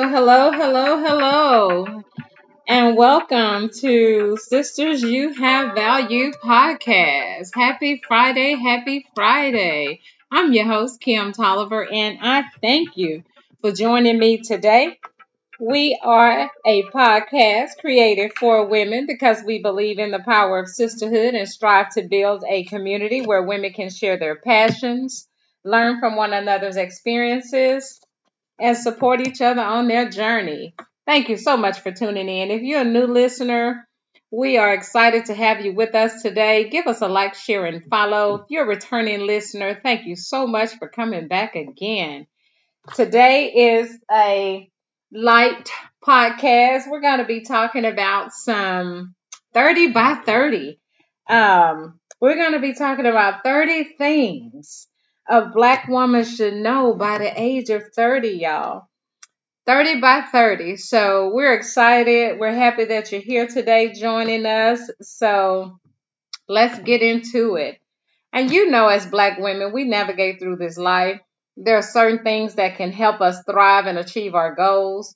Well, hello, hello, hello, and welcome to Sisters You Have Value podcast. Happy Friday, happy Friday. I'm your host, Kim Tolliver, and I thank you for joining me today. We are a podcast created for women because we believe in the power of sisterhood and strive to build a community where women can share their passions, learn from one another's experiences, and support each other on their journey. Thank you so much for tuning in. If you're a new listener, we are excited to have you with us today. Give us a like, share, and follow. If you're a returning listener, thank you so much for coming back again. Today is a light podcast. We're going to be talking about some 30 by 30. Um, we're going to be talking about 30 things a black woman should know by the age of 30, y'all. 30 by 30. So we're excited. We're happy that you're here today joining us. So let's get into it. And you know, as black women, we navigate through this life. There are certain things that can help us thrive and achieve our goals.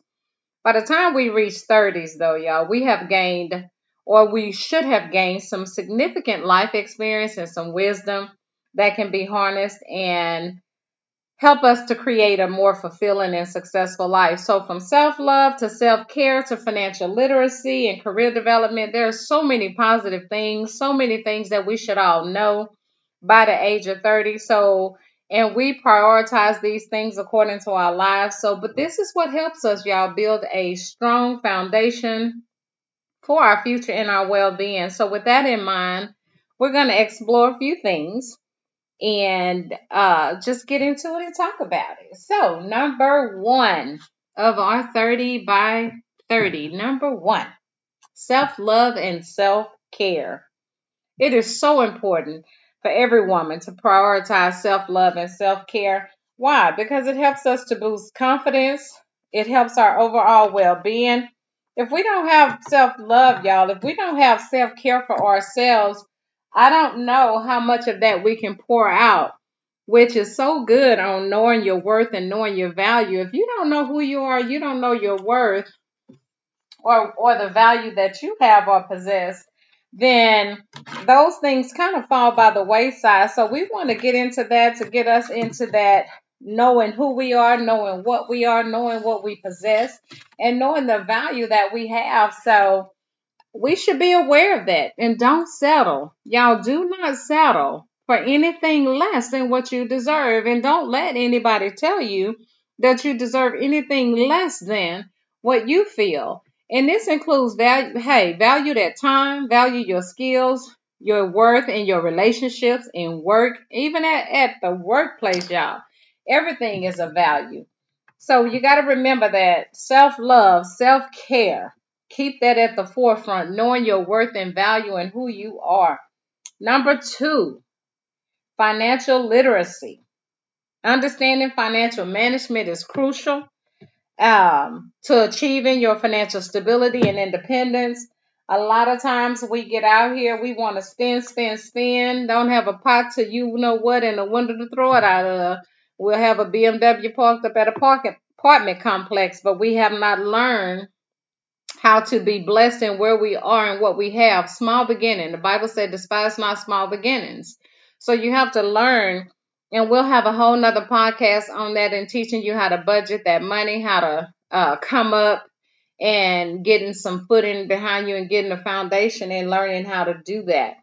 By the time we reach 30s, though, y'all, we have gained, or we should have gained, some significant life experience and some wisdom that can be harnessed and help us to create a more fulfilling and successful life. So, from self love to self care to financial literacy and career development, there are so many positive things, so many things that we should all know by the age of 30. So, and we prioritize these things according to our lives. So, but this is what helps us, y'all, build a strong foundation for our future and our well being. So, with that in mind, we're going to explore a few things and uh, just get into it and talk about it. So, number one of our 30 by 30, number one, self love and self care. It is so important for every woman to prioritize self love and self care. Why? Because it helps us to boost confidence, it helps our overall well being. If we don't have self love, y'all, if we don't have self care for ourselves, I don't know how much of that we can pour out, which is so good on knowing your worth and knowing your value. If you don't know who you are, you don't know your worth or or the value that you have or possess, then those things kind of fall by the wayside. So we want to get into that to get us into that knowing who we are, knowing what we are, knowing what we possess, and knowing the value that we have. So we should be aware of that and don't settle. Y'all do not settle for anything less than what you deserve. And don't let anybody tell you that you deserve anything less than what you feel. And this includes value, hey, value that time, value your skills, your worth, and your relationships in work, even at, at the workplace, y'all. Everything is a value. So you got to remember that self love, self care, Keep that at the forefront, knowing your worth and value and who you are. Number two, financial literacy. Understanding financial management is crucial um, to achieving your financial stability and independence. A lot of times we get out here, we want to spend, spend, spend, don't have a pot to you know what and a window to throw it out of. We'll have a BMW parked up at a park, apartment complex, but we have not learned how to be blessed in where we are and what we have. Small beginning. The Bible said, despise not small beginnings. So you have to learn, and we'll have a whole nother podcast on that and teaching you how to budget that money, how to uh, come up and getting some footing behind you and getting a foundation and learning how to do that.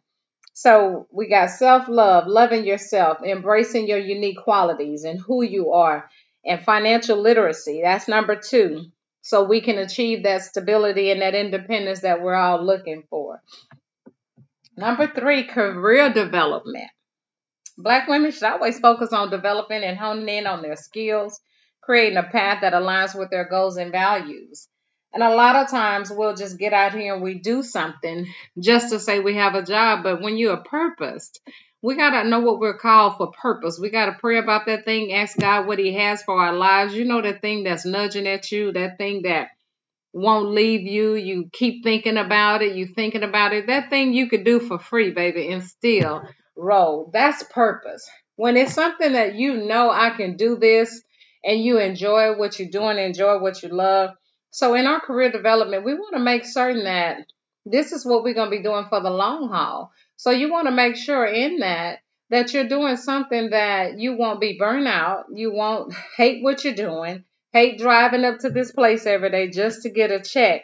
So we got self love, loving yourself, embracing your unique qualities and who you are, and financial literacy. That's number two so we can achieve that stability and that independence that we're all looking for. Number three, career development. Black women should always focus on developing and honing in on their skills, creating a path that aligns with their goals and values. And a lot of times we'll just get out here and we do something just to say we have a job. But when you are purposed, we got to know what we're called for purpose. We got to pray about that thing, ask God what He has for our lives. You know, that thing that's nudging at you, that thing that won't leave you. You keep thinking about it, you thinking about it. That thing you could do for free, baby, and still roll. That's purpose. When it's something that you know I can do this and you enjoy what you're doing, enjoy what you love. So in our career development, we want to make certain that this is what we're going to be doing for the long haul. So you want to make sure in that that you're doing something that you won't be burnt out, you won't hate what you're doing, hate driving up to this place every day just to get a check.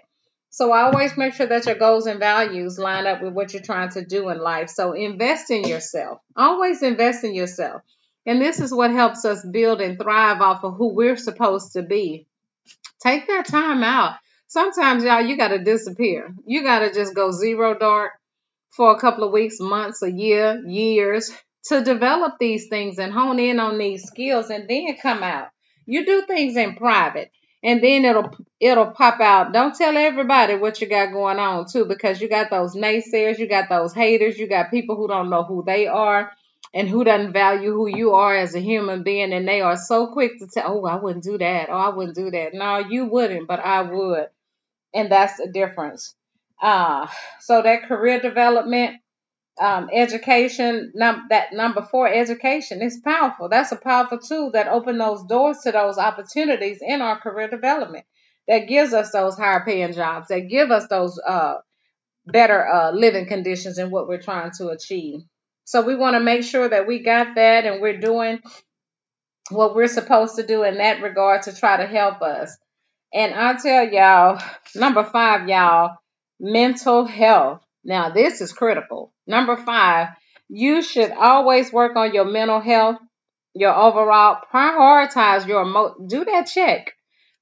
So always make sure that your goals and values line up with what you're trying to do in life. So invest in yourself. Always invest in yourself. And this is what helps us build and thrive off of who we're supposed to be. Take that time out. Sometimes, y'all, you got to disappear. You got to just go zero dark for a couple of weeks, months, a year, years to develop these things and hone in on these skills and then come out. You do things in private and then it'll it'll pop out. Don't tell everybody what you got going on too because you got those naysayers, you got those haters, you got people who don't know who they are and who doesn't value who you are as a human being and they are so quick to tell, "Oh, I wouldn't do that. Oh, I wouldn't do that." No, you wouldn't, but I would. And that's the difference. Uh, so that career development um, education, num- that number four, education is powerful. That's a powerful tool that opens those doors to those opportunities in our career development. That gives us those higher paying jobs. That give us those uh, better uh, living conditions in what we're trying to achieve. So we want to make sure that we got that and we're doing what we're supposed to do in that regard to try to help us. And I tell y'all, number five, y'all, mental health. Now, this is critical. Number five, you should always work on your mental health, your overall, prioritize your, emo- do that check.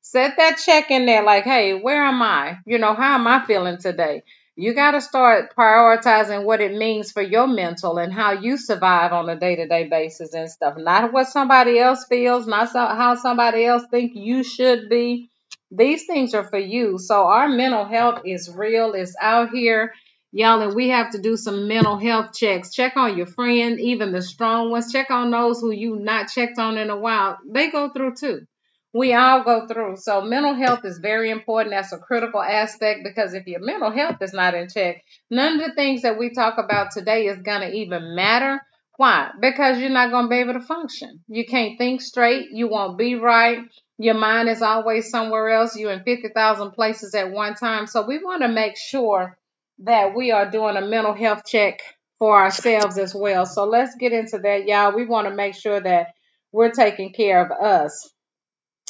Set that check in there like, hey, where am I? You know, how am I feeling today? You got to start prioritizing what it means for your mental and how you survive on a day to day basis and stuff. Not what somebody else feels, not so, how somebody else think you should be. These things are for you. So our mental health is real. It's out here. Y'all, and we have to do some mental health checks. Check on your friend, even the strong ones. Check on those who you not checked on in a while. They go through too. We all go through. So mental health is very important. That's a critical aspect because if your mental health is not in check, none of the things that we talk about today is going to even matter. Why? Because you're not going to be able to function. You can't think straight. You won't be right. Your mind is always somewhere else. You're in 50,000 places at one time. So we want to make sure that we are doing a mental health check for ourselves as well. So let's get into that, y'all. We want to make sure that we're taking care of us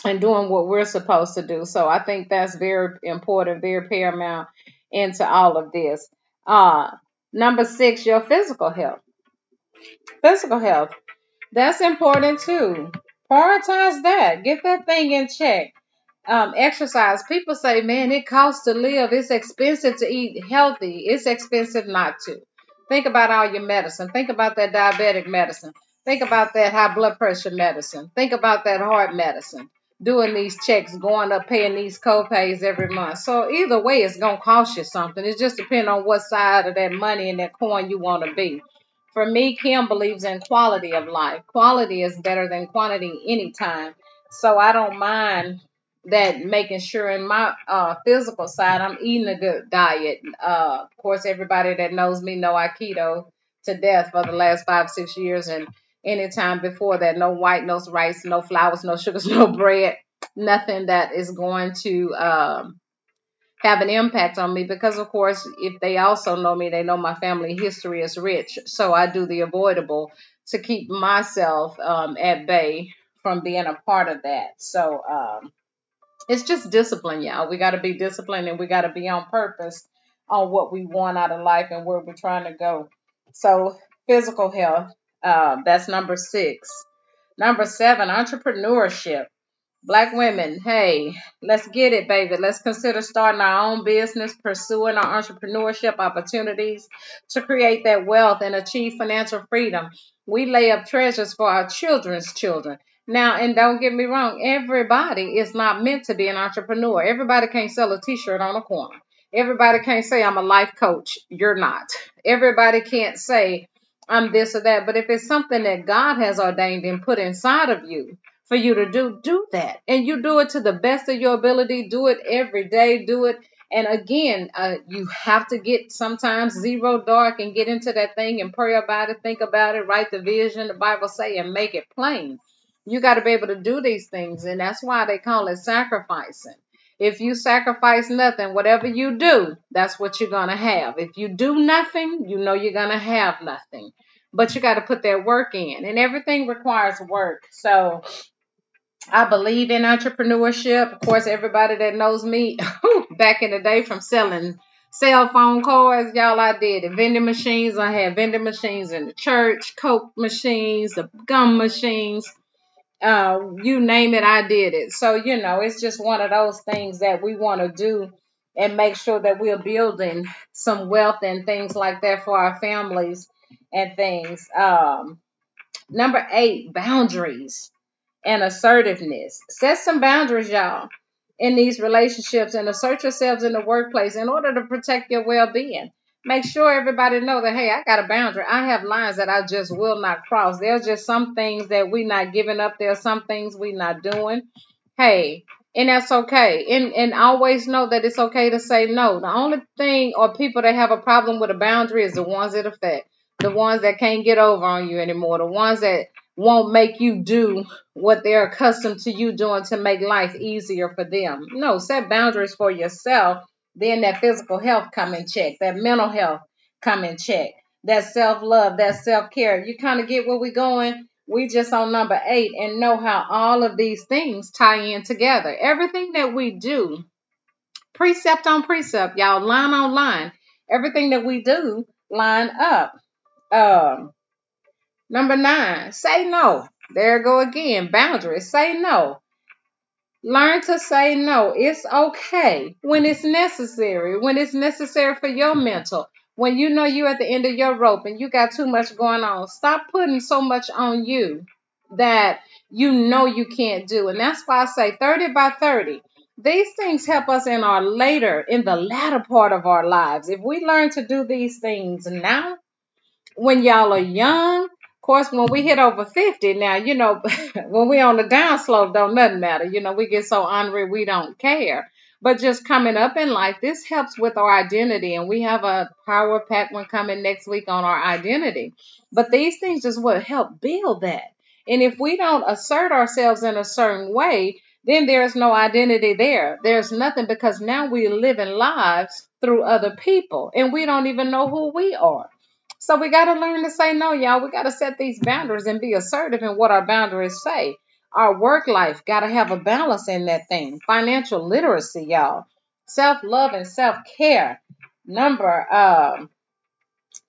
and doing what we're supposed to do. So I think that's very important, very paramount into all of this. Uh, number six, your physical health. Physical health. That's important too. Prioritize that. Get that thing in check um, exercise. People say, man, it costs to live. It's expensive to eat healthy. It's expensive not to. Think about all your medicine. Think about that diabetic medicine. Think about that high blood pressure medicine. Think about that heart medicine. Doing these checks, going up, paying these co-pays every month. So either way, it's gonna cost you something. It just depends on what side of that money and that coin you want to be. For me, Kim believes in quality of life. Quality is better than quantity anytime. So I don't mind that making sure in my uh, physical side I'm eating a good diet. Uh, of course, everybody that knows me know I keto to death for the last five six years, and anytime before that, no white, no rice, no flours, no sugars, no bread, nothing that is going to um, have an impact on me. Because of course, if they also know me, they know my family history is rich, so I do the avoidable to keep myself um, at bay from being a part of that. So. Um, it's just discipline, y'all. We got to be disciplined and we got to be on purpose on what we want out of life and where we're trying to go. So, physical health, uh, that's number six. Number seven, entrepreneurship. Black women, hey, let's get it, baby. Let's consider starting our own business, pursuing our entrepreneurship opportunities to create that wealth and achieve financial freedom. We lay up treasures for our children's children. Now, and don't get me wrong, everybody is not meant to be an entrepreneur. Everybody can't sell a t shirt on a corner. Everybody can't say, I'm a life coach. You're not. Everybody can't say, I'm this or that. But if it's something that God has ordained and put inside of you for you to do, do that. And you do it to the best of your ability. Do it every day. Do it. And again, uh, you have to get sometimes zero dark and get into that thing and pray about it, think about it, write the vision, the Bible say, and make it plain You got to be able to do these things. And that's why they call it sacrificing. If you sacrifice nothing, whatever you do, that's what you're going to have. If you do nothing, you know you're going to have nothing. But you got to put that work in. And everything requires work. So I believe in entrepreneurship. Of course, everybody that knows me back in the day from selling cell phone cards, y'all, I did it. Vending machines, I had vending machines in the church, Coke machines, the gum machines uh, you name it, I did it. So, you know, it's just one of those things that we want to do and make sure that we're building some wealth and things like that for our families and things. Um, number eight, boundaries and assertiveness. Set some boundaries, y'all, in these relationships and assert yourselves in the workplace in order to protect your well being make sure everybody know that hey, I got a boundary. I have lines that I just will not cross. There's just some things that we not giving up. There's some things we not doing. Hey, and that's okay. And and always know that it's okay to say no. The only thing or people that have a problem with a boundary is the ones that affect. The ones that can't get over on you anymore. The ones that won't make you do what they're accustomed to you doing to make life easier for them. No, set boundaries for yourself then that physical health come in check, that mental health come in check, that self love, that self care. You kind of get where we're going. We just on number eight and know how all of these things tie in together. Everything that we do, precept on precept, y'all, line on line, everything that we do line up. Um, number nine, say no. There go again. Boundaries. Say no. Learn to say no. It's okay when it's necessary, when it's necessary for your mental. When you know you're at the end of your rope and you got too much going on, stop putting so much on you that you know you can't do. And that's why I say 30 by 30. These things help us in our later, in the latter part of our lives. If we learn to do these things now, when y'all are young, course, when we hit over 50, now, you know, when we're on the down slope, don't nothing matter. You know, we get so honorary, we don't care. But just coming up in life, this helps with our identity. And we have a power pack one coming next week on our identity. But these things just will help build that. And if we don't assert ourselves in a certain way, then there's no identity there. There's nothing because now we're living lives through other people and we don't even know who we are. So we got to learn to say no, y'all. We got to set these boundaries and be assertive in what our boundaries say. Our work life got to have a balance in that thing. Financial literacy, y'all. Self love and self care. Number um,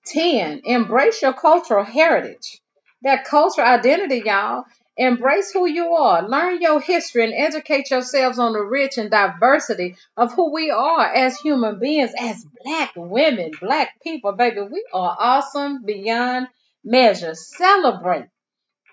10, embrace your cultural heritage. That cultural identity, y'all, Embrace who you are. Learn your history and educate yourselves on the rich and diversity of who we are as human beings, as black women, black people, baby. We are awesome beyond measure. Celebrate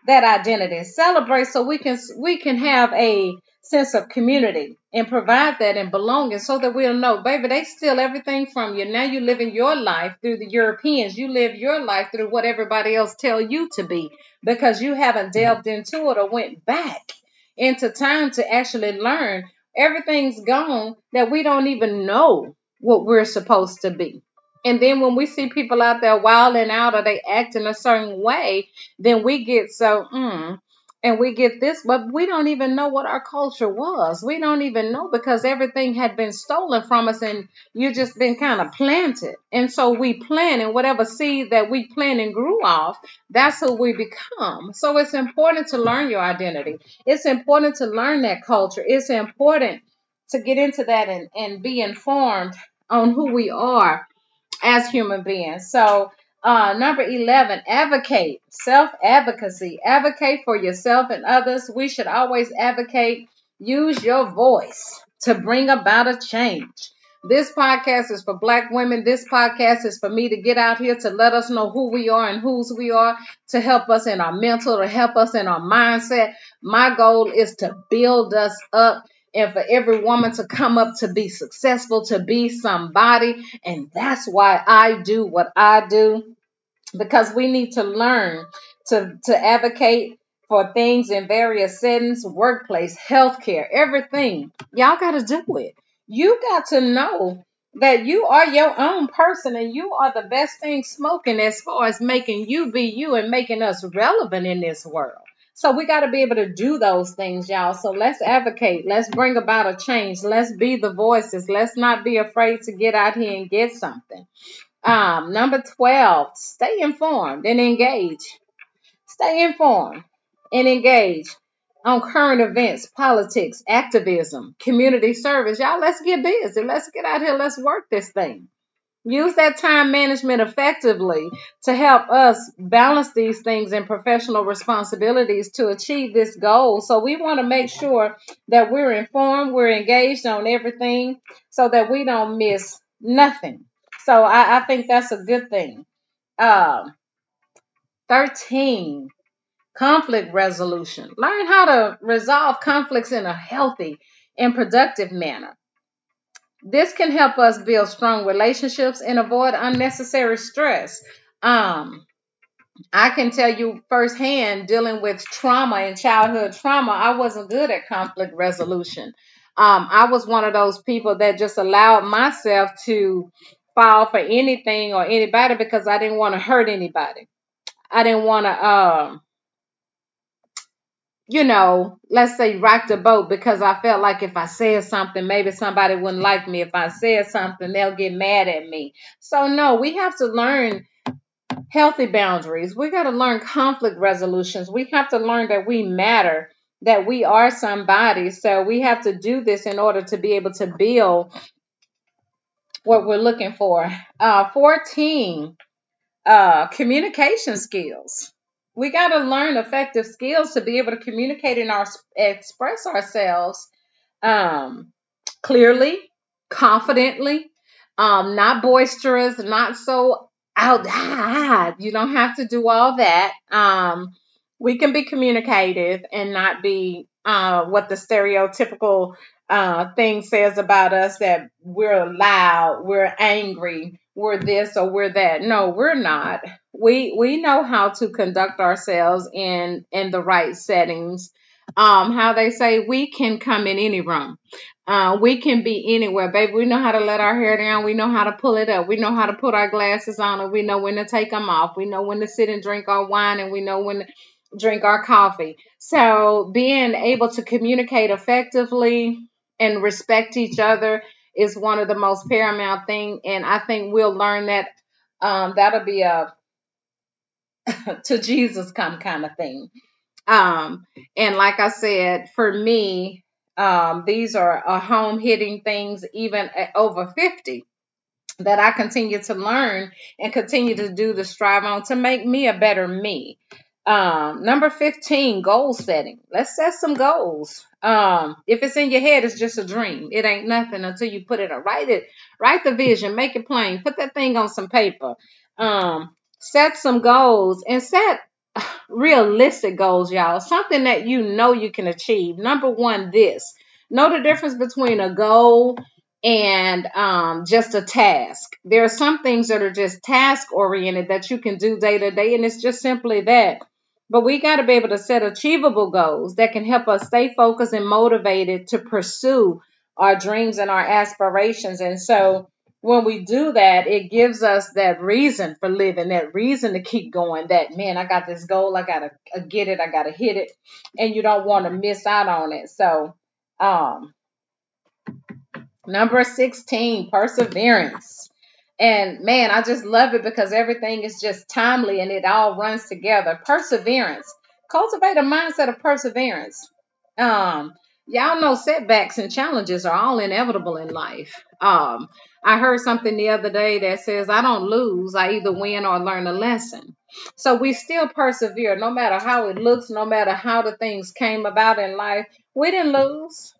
that identity. Celebrate so we can we can have a sense of community and provide that and belonging so that we'll know, baby, they steal everything from you. Now you living your life through the Europeans. You live your life through what everybody else tell you to be because you haven't delved into it or went back into time to actually learn. Everything's gone that we don't even know what we're supposed to be. And then when we see people out there wilding out or they act in a certain way, then we get so, mm, and we get this, but we don't even know what our culture was. We don't even know because everything had been stolen from us and you just been kind of planted. And so we plant and whatever seed that we plant and grew off, that's who we become. So it's important to learn your identity. It's important to learn that culture. It's important to get into that and, and be informed on who we are as human beings. So uh, number 11, advocate, self advocacy. Advocate for yourself and others. We should always advocate. Use your voice to bring about a change. This podcast is for black women. This podcast is for me to get out here to let us know who we are and whose we are, to help us in our mental, to help us in our mindset. My goal is to build us up and for every woman to come up to be successful, to be somebody. And that's why I do what I do because we need to learn to, to advocate for things in various settings, workplace, healthcare, everything. Y'all got to do it. You got to know that you are your own person and you are the best thing smoking as far as making you be you and making us relevant in this world. So we got to be able to do those things, y'all. So let's advocate. Let's bring about a change. Let's be the voices. Let's not be afraid to get out here and get something. Um, number 12, stay informed and engage. Stay informed and engage on current events, politics, activism, community service. Y'all, let's get busy. Let's get out here. Let's work this thing. Use that time management effectively to help us balance these things and professional responsibilities to achieve this goal. So, we want to make sure that we're informed, we're engaged on everything so that we don't miss nothing. So, I, I think that's a good thing. Um, 13, conflict resolution. Learn how to resolve conflicts in a healthy and productive manner. This can help us build strong relationships and avoid unnecessary stress. Um, I can tell you firsthand, dealing with trauma and childhood trauma, I wasn't good at conflict resolution. Um, I was one of those people that just allowed myself to fall for anything or anybody because I didn't want to hurt anybody. I didn't want to um, you know, let's say rock the boat because I felt like if I said something, maybe somebody wouldn't like me. If I said something, they'll get mad at me. So, no, we have to learn healthy boundaries. We got to learn conflict resolutions. We have to learn that we matter, that we are somebody. So, we have to do this in order to be able to build what we're looking for. Uh, 14, uh, communication skills we got to learn effective skills to be able to communicate and our, express ourselves um, clearly, confidently, um, not boisterous, not so out. Ah, you don't have to do all that. Um, we can be communicative and not be uh, what the stereotypical uh, thing says about us that we're loud, we're angry, we're this or we're that. No, we're not. We we know how to conduct ourselves in in the right settings. Um, how they say we can come in any room. Uh, we can be anywhere, baby. We know how to let our hair down. We know how to pull it up. We know how to put our glasses on, and we know when to take them off. We know when to sit and drink our wine, and we know when to drink our coffee. So, being able to communicate effectively and respect each other is one of the most paramount thing and i think we'll learn that um, that'll be a to jesus come kind of thing um, and like i said for me um, these are a home hitting things even at over 50 that I continue to learn and continue to do the strive on to make me a better me. Um, number 15, goal setting. Let's set some goals. Um, if it's in your head, it's just a dream. It ain't nothing until you put it, write it, write the vision, make it plain, put that thing on some paper. Um, set some goals and set realistic goals, y'all. Something that you know you can achieve. Number one, this. Know the difference between a goal and um, just a task. There are some things that are just task oriented that you can do day to day, and it's just simply that. But we got to be able to set achievable goals that can help us stay focused and motivated to pursue our dreams and our aspirations. And so when we do that, it gives us that reason for living, that reason to keep going. That, man, I got this goal, I got to uh, get it, I got to hit it, and you don't want to miss out on it. So, um, number 16, perseverance. And man, I just love it because everything is just timely and it all runs together. Perseverance. Cultivate a mindset of perseverance. Um, y'all know setbacks and challenges are all inevitable in life. Um, I heard something the other day that says, I don't lose, I either win or learn a lesson. So we still persevere no matter how it looks, no matter how the things came about in life. We didn't lose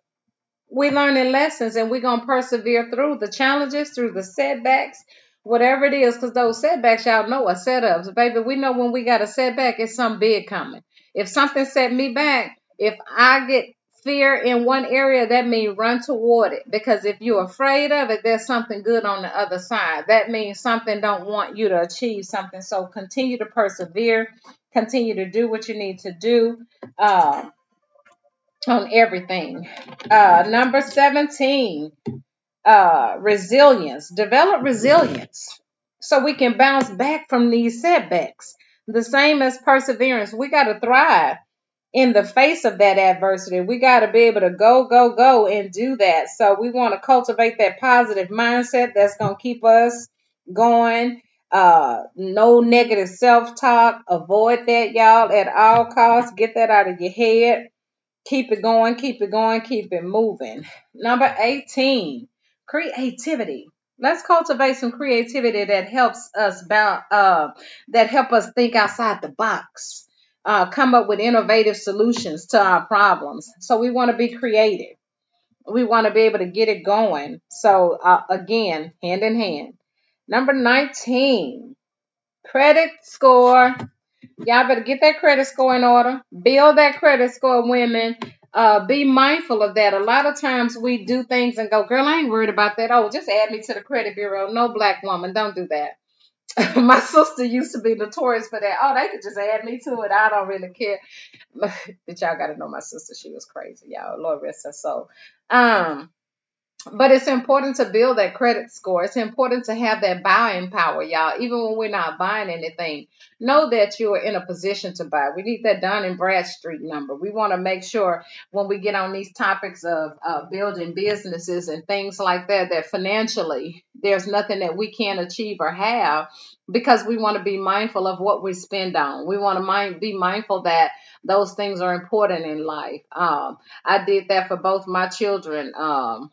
we're learning lessons and we're going to persevere through the challenges, through the setbacks, whatever it is, because those setbacks, y'all know, are setups. Baby, we know when we got a setback, it's something big coming. If something set me back, if I get fear in one area, that means run toward it. Because if you're afraid of it, there's something good on the other side. That means something don't want you to achieve something. So continue to persevere, continue to do what you need to do. Uh, on everything. Uh, number 17, uh, resilience. Develop resilience so we can bounce back from these setbacks. The same as perseverance. We got to thrive in the face of that adversity. We got to be able to go, go, go and do that. So we want to cultivate that positive mindset that's going to keep us going. Uh, no negative self talk. Avoid that, y'all, at all costs. Get that out of your head. Keep it going, keep it going, keep it moving. Number 18, creativity. Let's cultivate some creativity that helps us about, uh, that help us think outside the box uh, come up with innovative solutions to our problems. So we want to be creative. We want to be able to get it going. So uh, again, hand in hand. Number 19, credit score. Y'all better get that credit score in order. Build that credit score, women. Uh, be mindful of that. A lot of times we do things and go, girl, I ain't worried about that. Oh, just add me to the credit bureau. No black woman, don't do that. my sister used to be notorious for that. Oh, they could just add me to it. I don't really care. But y'all got to know my sister. She was crazy, y'all. Lord rest her soul. Um, but it's important to build that credit score. It's important to have that buying power, y'all. Even when we're not buying anything, know that you are in a position to buy. We need that Dun and Bradstreet number. We want to make sure when we get on these topics of uh, building businesses and things like that, that financially there's nothing that we can't achieve or have because we want to be mindful of what we spend on. We want to mind, be mindful that those things are important in life. Um, I did that for both my children. Um,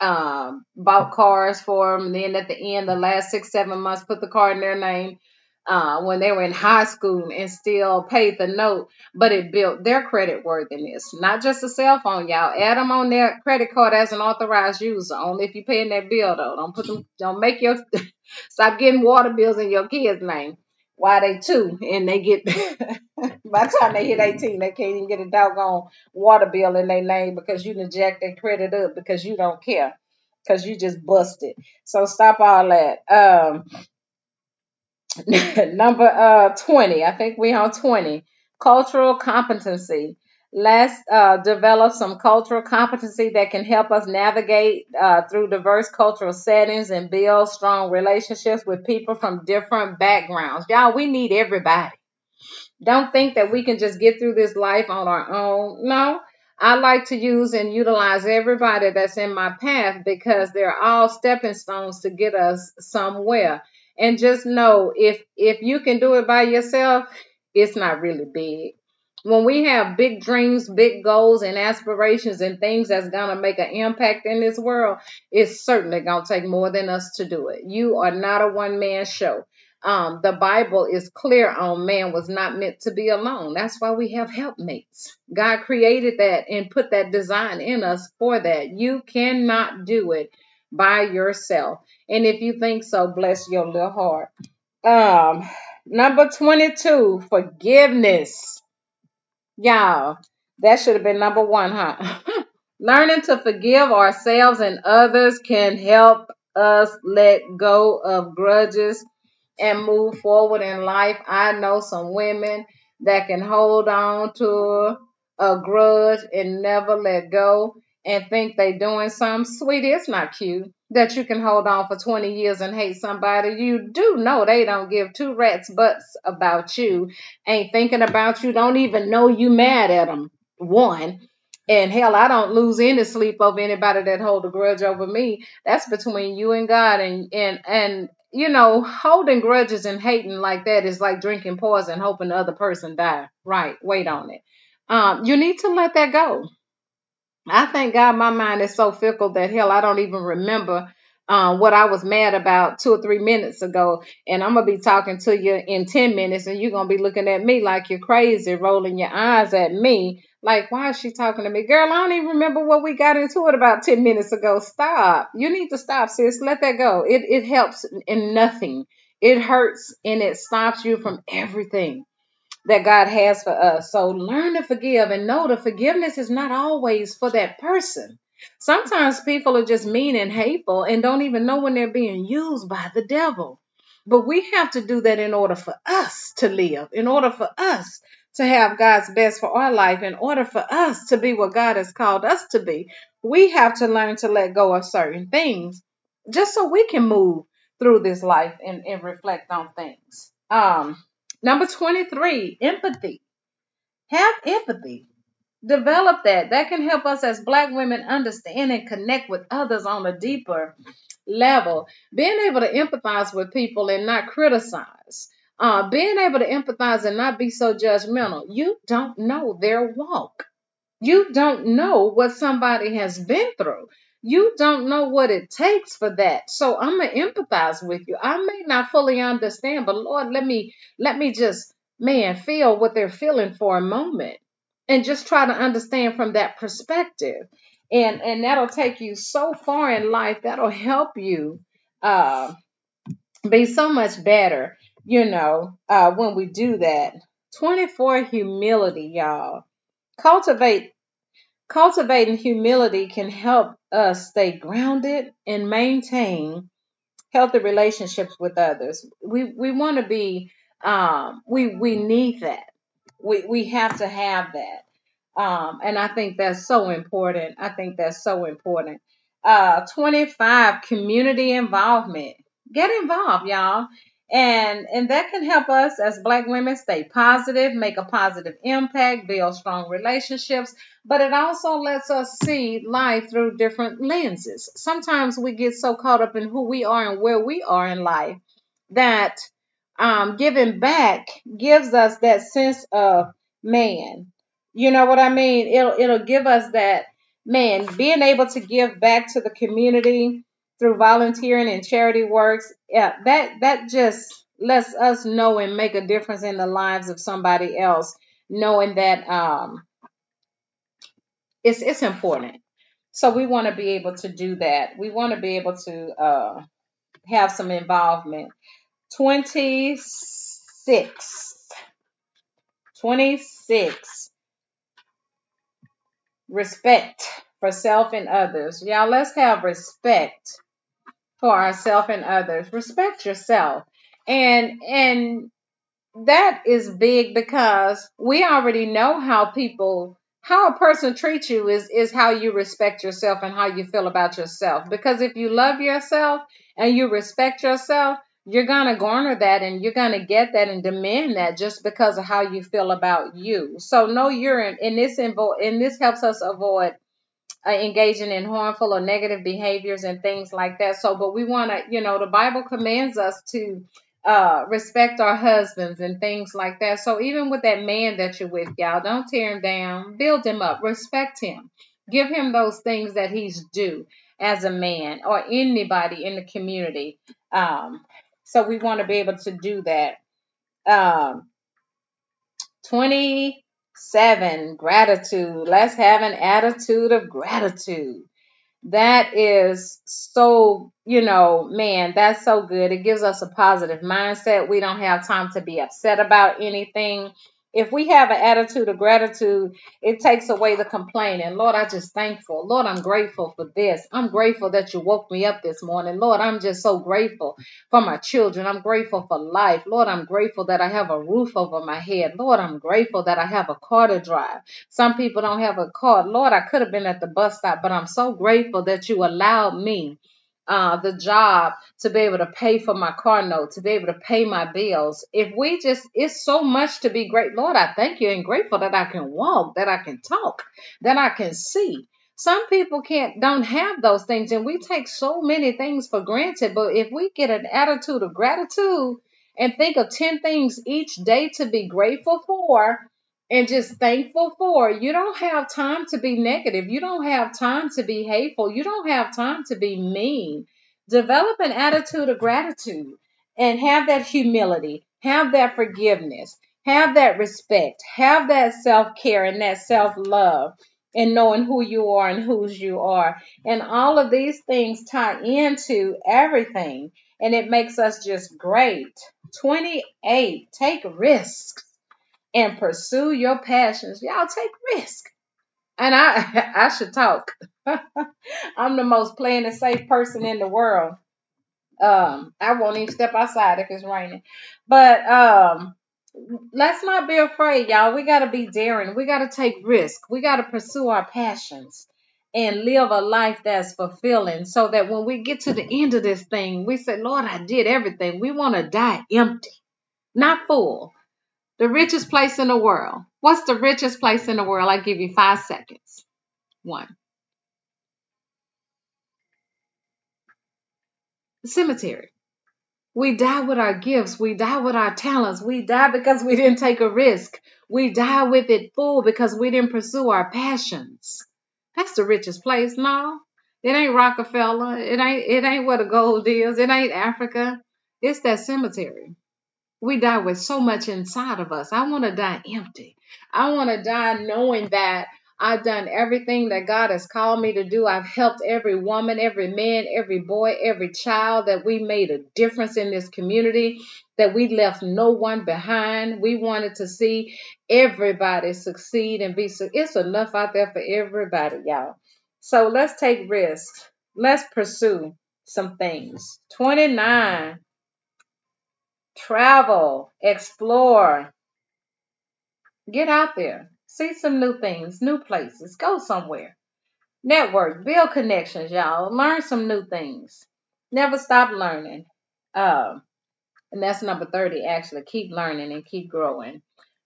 um, bought cars for them. And then at the end, the last six, seven months, put the car in their name uh, when they were in high school and still paid the note, but it built their credit worthiness. Not just a cell phone, y'all. Add them on their credit card as an authorized user. Only if you're paying that bill, though. Don't put them. Don't make your stop getting water bills in your kid's name. Why they two and they get by the time they hit 18, they can't even get a doggone water bill in their name because you inject their credit up because you don't care because you just busted. So stop all that. Um, number uh 20, I think we on 20. Cultural competency. Let's uh, develop some cultural competency that can help us navigate uh, through diverse cultural settings and build strong relationships with people from different backgrounds. Y'all, we need everybody. Don't think that we can just get through this life on our own. No, I like to use and utilize everybody that's in my path because they're all stepping stones to get us somewhere. And just know if if you can do it by yourself, it's not really big when we have big dreams, big goals, and aspirations and things that's going to make an impact in this world, it's certainly going to take more than us to do it. You are not a one man show. Um, the Bible is clear on man was not meant to be alone. That's why we have helpmates. God created that and put that design in us for that. You cannot do it by yourself. And if you think so, bless your little heart. Um, number 22, forgiveness. Y'all, that should have been number one, huh? Learning to forgive ourselves and others can help us let go of grudges and move forward in life. I know some women that can hold on to a grudge and never let go and think they're doing something. Sweetie, it's not cute that you can hold on for 20 years and hate somebody, you do know they don't give two rats butts about you, ain't thinking about you, don't even know you mad at them. One. And hell, I don't lose any sleep over anybody that hold a grudge over me. That's between you and God. And and and you know, holding grudges and hating like that is like drinking poison, hoping the other person die. Right? Wait on it. Um, you need to let that go. I thank God my mind is so fickle that hell, I don't even remember um, what I was mad about two or three minutes ago. And I'm going to be talking to you in 10 minutes and you're going to be looking at me like you're crazy, rolling your eyes at me. Like, why is she talking to me? Girl, I don't even remember what we got into it about 10 minutes ago. Stop. You need to stop, sis. Let that go. It, it helps in nothing. It hurts and it stops you from everything that God has for us. So learn to forgive and know the forgiveness is not always for that person. Sometimes people are just mean and hateful and don't even know when they're being used by the devil. But we have to do that in order for us to live, in order for us to have God's best for our life, in order for us to be what God has called us to be. We have to learn to let go of certain things just so we can move through this life and, and reflect on things. Um, Number 23, empathy. Have empathy. Develop that. That can help us as black women understand and connect with others on a deeper level. Being able to empathize with people and not criticize. Uh, being able to empathize and not be so judgmental. You don't know their walk. You don't know what somebody has been through. You don't know what it takes for that. So I'm gonna empathize with you. I may not fully understand, but Lord, let me let me just man feel what they're feeling for a moment and just try to understand from that perspective and and that'll take you so far in life that'll help you uh, be so much better you know uh, when we do that 24 humility y'all cultivate cultivating humility can help us stay grounded and maintain healthy relationships with others we we want to be um, we we need that we we have to have that. Um, and I think that's so important. I think that's so important. Uh, 25 community involvement. Get involved, y'all. And and that can help us as black women stay positive, make a positive impact, build strong relationships, but it also lets us see life through different lenses. Sometimes we get so caught up in who we are and where we are in life that um, giving back gives us that sense of man. You know what I mean? It'll it'll give us that man being able to give back to the community through volunteering and charity works. Yeah, that that just lets us know and make a difference in the lives of somebody else, knowing that um, it's it's important. So we want to be able to do that. We want to be able to uh, have some involvement. 26. 26. Respect for self and others. Y'all, let's have respect for ourselves and others. Respect yourself. And and that is big because we already know how people how a person treats you is is how you respect yourself and how you feel about yourself. Because if you love yourself and you respect yourself, you're going to garner that and you're going to get that and demand that just because of how you feel about you. So no urine in this invo- and this helps us avoid uh, engaging in harmful or negative behaviors and things like that. So, but we want to, you know, the Bible commands us to uh, respect our husbands and things like that. So even with that man that you're with, y'all, don't tear him down. Build him up. Respect him. Give him those things that he's due as a man or anybody in the community. Um, so we want to be able to do that. Um, 27, gratitude. Let's have an attitude of gratitude. That is so, you know, man, that's so good. It gives us a positive mindset. We don't have time to be upset about anything if we have an attitude of gratitude, it takes away the complaining. Lord, I just thankful. Lord, I'm grateful for this. I'm grateful that you woke me up this morning. Lord, I'm just so grateful for my children. I'm grateful for life. Lord, I'm grateful that I have a roof over my head. Lord, I'm grateful that I have a car to drive. Some people don't have a car. Lord, I could have been at the bus stop, but I'm so grateful that you allowed me uh, the job to be able to pay for my car note, to be able to pay my bills. If we just, it's so much to be great. Lord, I thank you and grateful that I can walk, that I can talk, that I can see. Some people can't, don't have those things, and we take so many things for granted. But if we get an attitude of gratitude and think of 10 things each day to be grateful for, and just thankful for. You don't have time to be negative. You don't have time to be hateful. You don't have time to be mean. Develop an attitude of gratitude and have that humility, have that forgiveness, have that respect, have that self care and that self love, and knowing who you are and whose you are. And all of these things tie into everything, and it makes us just great. 28, take risks and pursue your passions. Y'all take risk. And I I should talk. I'm the most playing it safe person in the world. Um, I won't even step outside if it's raining. But um let's not be afraid, y'all. We gotta be daring. We gotta take risk. We gotta pursue our passions and live a life that's fulfilling so that when we get to the end of this thing, we say, Lord, I did everything. We want to die empty, not full The richest place in the world. What's the richest place in the world? I give you five seconds. One. The cemetery. We die with our gifts. We die with our talents. We die because we didn't take a risk. We die with it full because we didn't pursue our passions. That's the richest place. No, it ain't Rockefeller. It ain't it ain't where the gold is. It ain't Africa. It's that cemetery. We die with so much inside of us. I want to die empty. I want to die knowing that I've done everything that God has called me to do. I've helped every woman, every man, every boy, every child that we made a difference in this community, that we left no one behind. We wanted to see everybody succeed and be so it's enough out there for everybody, y'all. So let's take risks. Let's pursue some things. 29. Travel, explore, get out there. See some new things, new places. Go somewhere. Network, build connections, y'all. Learn some new things. Never stop learning. Um, and that's number 30 actually. Keep learning and keep growing.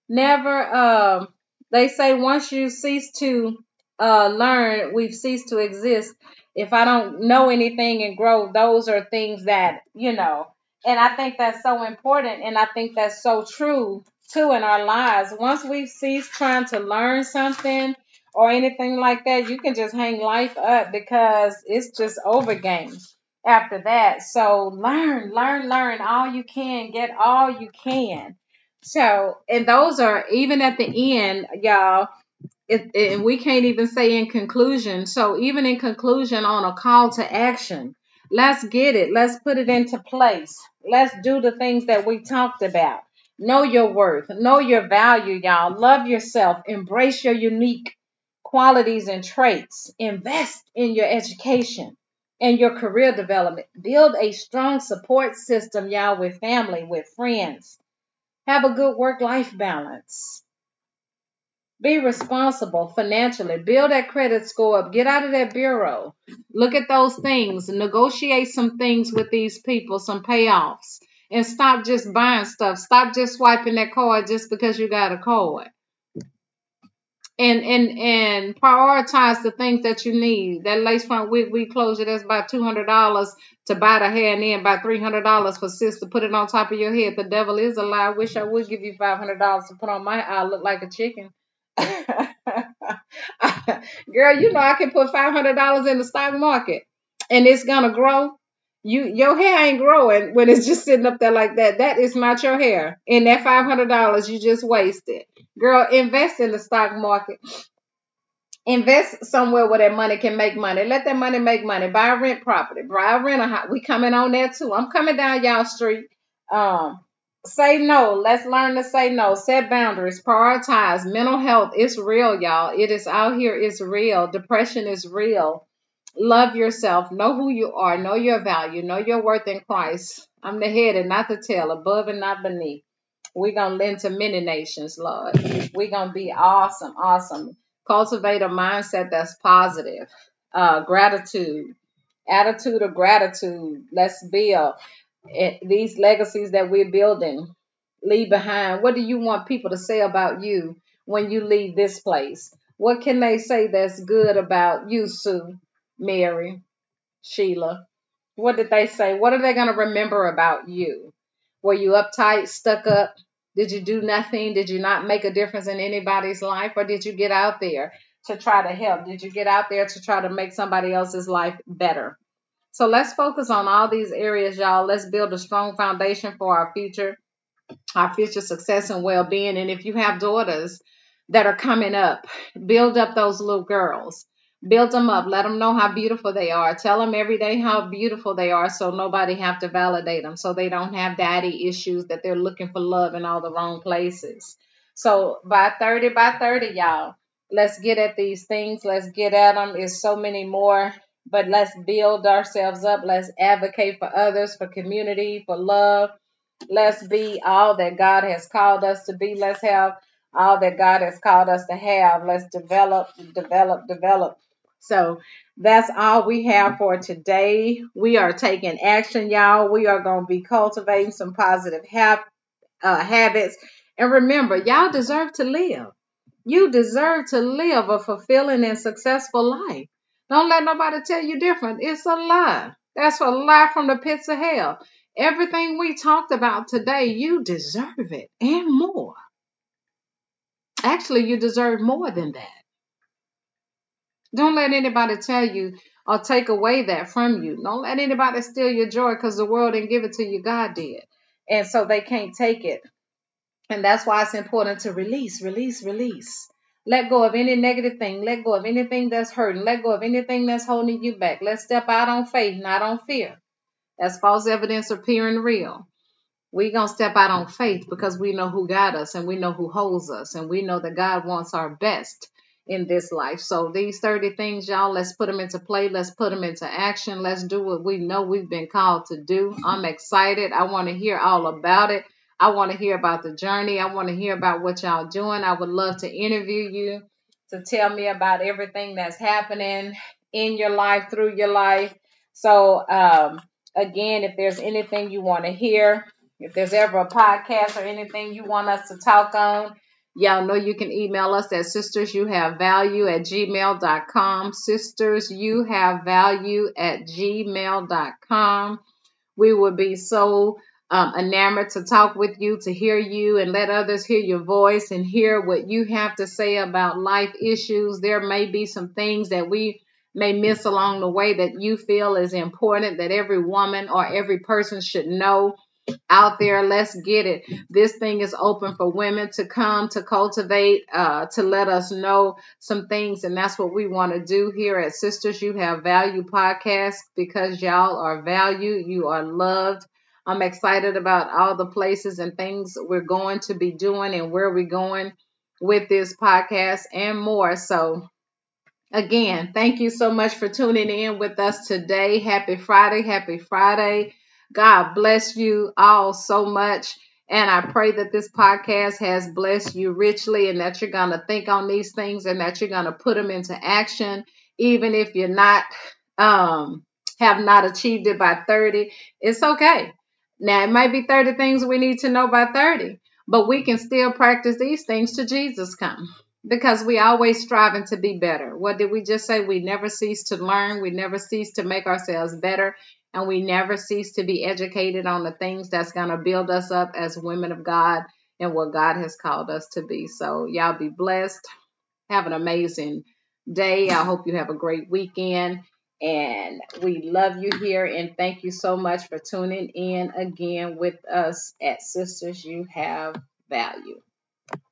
Never um they say once you cease to uh learn, we've ceased to exist. If I don't know anything and grow, those are things that, you know, and I think that's so important and I think that's so true too in our lives. Once we cease trying to learn something or anything like that, you can just hang life up because it's just over game after that. So learn, learn, learn all you can, get all you can. So, and those are even at the end, y'all. It, and we can't even say in conclusion. So, even in conclusion, on a call to action, let's get it. Let's put it into place. Let's do the things that we talked about. Know your worth. Know your value, y'all. Love yourself. Embrace your unique qualities and traits. Invest in your education and your career development. Build a strong support system, y'all, with family, with friends. Have a good work life balance. Be responsible financially. Build that credit score up. Get out of that bureau. Look at those things. Negotiate some things with these people, some payoffs and stop just buying stuff. Stop just swiping that card just because you got a card. And and and prioritize the things that you need. That lace front wig we closure that's about two hundred dollars to buy the hair and then about three hundred dollars for sis to put it on top of your head. The devil is a lie. I wish I would give you five hundred dollars to put on my eye. I look like a chicken. Girl, you know I can put five hundred dollars in the stock market and it's gonna grow you your hair ain't growing when it's just sitting up there like that. That is not your hair. And that five hundred dollars you just wasted. Girl, invest in the stock market. Invest somewhere where that money can make money. Let that money make money. Buy a rent property. Buy a rent a house. We coming on there too. I'm coming down y'all street. Um, say no. Let's learn to say no. Set boundaries. Prioritize. Mental health. It's real, y'all. It is out here. It's real. Depression is real love yourself, know who you are, know your value, know your worth in Christ. I'm the head and not the tail, above and not beneath. We're going to lend to many nations, Lord. We're going to be awesome, awesome. Cultivate a mindset that's positive. Uh, gratitude, attitude of gratitude. Let's build these legacies that we're building. Leave behind. What do you want people to say about you when you leave this place? What can they say that's good about you, Sue? Mary, Sheila. What did they say? What are they going to remember about you? Were you uptight, stuck up? Did you do nothing? Did you not make a difference in anybody's life? Or did you get out there to try to help? Did you get out there to try to make somebody else's life better? So let's focus on all these areas, y'all. Let's build a strong foundation for our future, our future success and well being. And if you have daughters that are coming up, build up those little girls. Build them up. Let them know how beautiful they are. Tell them every day how beautiful they are so nobody have to validate them so they don't have daddy issues that they're looking for love in all the wrong places. So by 30 by 30 y'all let's get at these things. Let's get at them it's so many more but let's build ourselves up let's advocate for others for community for love let's be all that god has called us to be let's have all that god has called us to have let's develop develop develop so that's all we have for today. We are taking action, y'all. We are going to be cultivating some positive uh, habits And remember, y'all deserve to live. You deserve to live a fulfilling and successful life. Don't let nobody tell you different. It's a lie. That's a lie from the pits of hell. Everything we talked about today, you deserve it and more. Actually, you deserve more than that. Don't let anybody tell you or take away that from you. Don't let anybody steal your joy because the world didn't give it to you, God did. And so they can't take it. And that's why it's important to release, release, release. Let go of any negative thing. Let go of anything that's hurting. Let go of anything that's holding you back. Let's step out on faith, not on fear. That's false evidence appearing real. We're going to step out on faith because we know who got us and we know who holds us and we know that God wants our best in this life. So these 30 things, y'all, let's put them into play. Let's put them into action. Let's do what we know we've been called to do. I'm excited. I want to hear all about it. I want to hear about the journey. I want to hear about what y'all doing. I would love to interview you to tell me about everything that's happening in your life, through your life. So, um, again, if there's anything you want to hear, if there's ever a podcast or anything you want us to talk on, Y'all know you can email us at sisters you have value at gmail.com. Sisters you have value at gmail.com. We would be so um, enamored to talk with you, to hear you, and let others hear your voice and hear what you have to say about life issues. There may be some things that we may miss along the way that you feel is important that every woman or every person should know out there. Let's get it. This thing is open for women to come to cultivate, uh, to let us know some things. And that's what we want to do here at Sisters You Have Value podcast because y'all are valued, you are loved. I'm excited about all the places and things we're going to be doing and where we're going with this podcast and more. So, again, thank you so much for tuning in with us today. Happy Friday. Happy Friday. God bless you all so much. And I pray that this podcast has blessed you richly and that you're going to think on these things and that you're going to put them into action, even if you're not, um, have not achieved it by 30. It's okay. Now, it might be 30 things we need to know by 30, but we can still practice these things to Jesus come because we always striving to be better. What did we just say? We never cease to learn. We never cease to make ourselves better and we never cease to be educated on the things that's going to build us up as women of God and what God has called us to be. So, y'all be blessed. Have an amazing day. I hope you have a great weekend. And we love you here. And thank you so much for tuning in again with us at Sisters You Have Value.